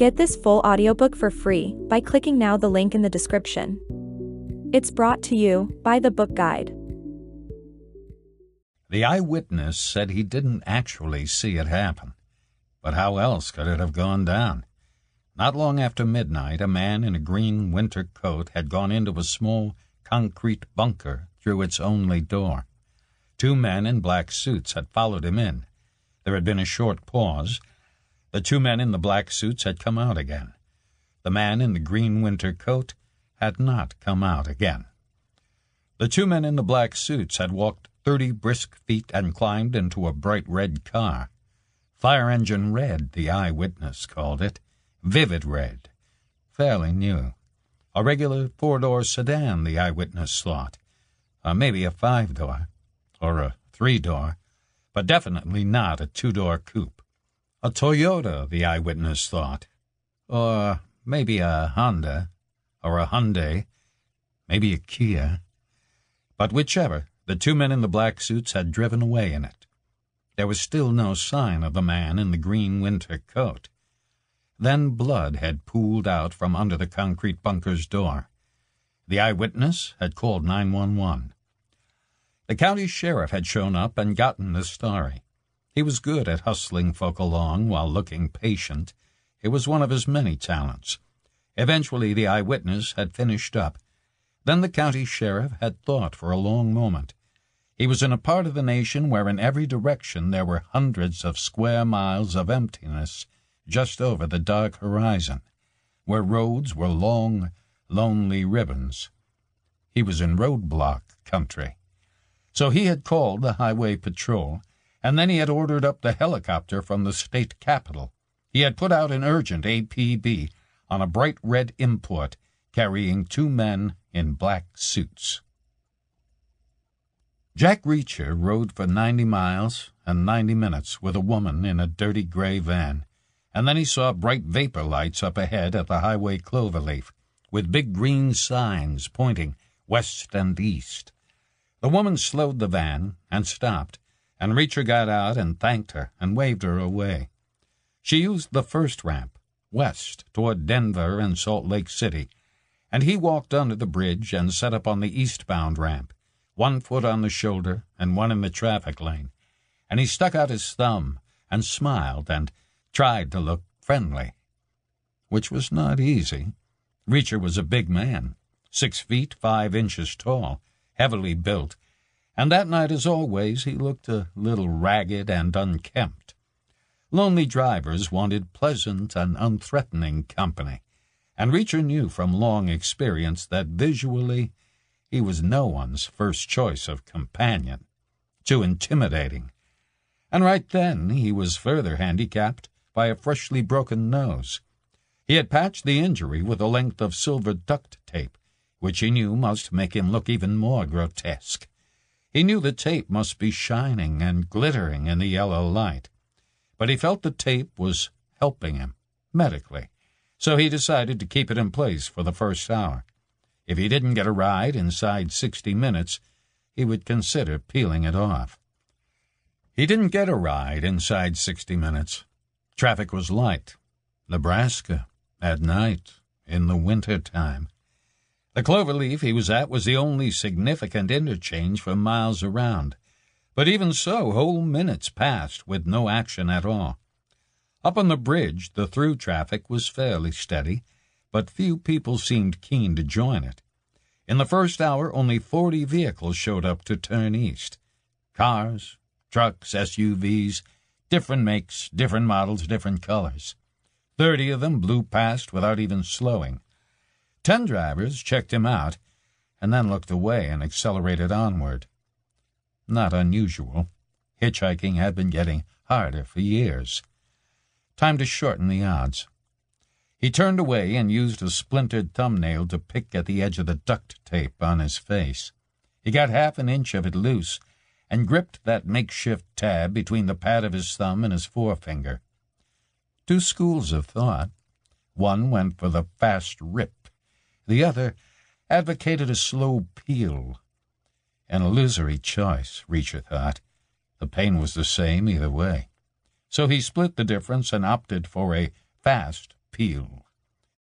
Get this full audiobook for free by clicking now the link in the description. It's brought to you by the Book Guide. The eyewitness said he didn't actually see it happen. But how else could it have gone down? Not long after midnight, a man in a green winter coat had gone into a small concrete bunker through its only door. Two men in black suits had followed him in. There had been a short pause. The two men in the black suits had come out again. The man in the green winter coat had not come out again. The two men in the black suits had walked thirty brisk feet and climbed into a bright red car. Fire engine red, the eyewitness called it. Vivid red. Fairly new. A regular four-door sedan, the eyewitness thought. Uh, maybe a five-door. Or a three-door. But definitely not a two-door coupe. A Toyota, the eyewitness thought. Or maybe a Honda. Or a Hyundai. Maybe a Kia. But whichever, the two men in the black suits had driven away in it. There was still no sign of the man in the green winter coat. Then blood had pooled out from under the concrete bunker's door. The eyewitness had called 911. The county sheriff had shown up and gotten the story. He was good at hustling folk along while looking patient. It was one of his many talents. Eventually, the eyewitness had finished up. Then the county sheriff had thought for a long moment. He was in a part of the nation where in every direction there were hundreds of square miles of emptiness just over the dark horizon, where roads were long, lonely ribbons. He was in roadblock country. So he had called the highway patrol, and then he had ordered up the helicopter from the state capital. He had put out an urgent APB on a bright red import carrying two men in black suits. Jack Reacher rode for 90 miles and 90 minutes with a woman in a dirty gray van, and then he saw bright vapor lights up ahead at the highway cloverleaf, with big green signs pointing west and east. The woman slowed the van and stopped, and Reacher got out and thanked her and waved her away. She used the first ramp, west, toward Denver and Salt Lake City, and he walked under the bridge and set up on the eastbound ramp one foot on the shoulder and one in the traffic lane, and he stuck out his thumb and smiled and tried to look friendly. Which was not easy. Reacher was a big man, six feet five inches tall, heavily built, and that night, as always, he looked a little ragged and unkempt. Lonely drivers wanted pleasant and unthreatening company, and Reacher knew from long experience that visually he was no one's first choice of companion. Too intimidating. And right then he was further handicapped by a freshly broken nose. He had patched the injury with a length of silver duct tape, which he knew must make him look even more grotesque. He knew the tape must be shining and glittering in the yellow light. But he felt the tape was helping him, medically, so he decided to keep it in place for the first hour. If he didn't get a ride inside 60 minutes, he would consider peeling it off. He didn't get a ride inside 60 minutes. Traffic was light. Nebraska, at night, in the winter time. The cloverleaf he was at was the only significant interchange for miles around. But even so, whole minutes passed with no action at all. Up on the bridge, the through traffic was fairly steady, but few people seemed keen to join it. In the first hour, only 40 vehicles showed up to turn east. Cars, trucks, SUVs, different makes, different models, different colors. Thirty of them blew past without even slowing. Ten drivers checked him out and then looked away and accelerated onward. Not unusual. Hitchhiking had been getting harder for years. Time to shorten the odds. He turned away and used a splintered thumbnail to pick at the edge of the duct tape on his face. He got half an inch of it loose and gripped that makeshift tab between the pad of his thumb and his forefinger. Two schools of thought. One went for the fast rip. The other advocated a slow peel. An illusory choice, Reacher thought. The pain was the same either way. So he split the difference and opted for a fast appeal.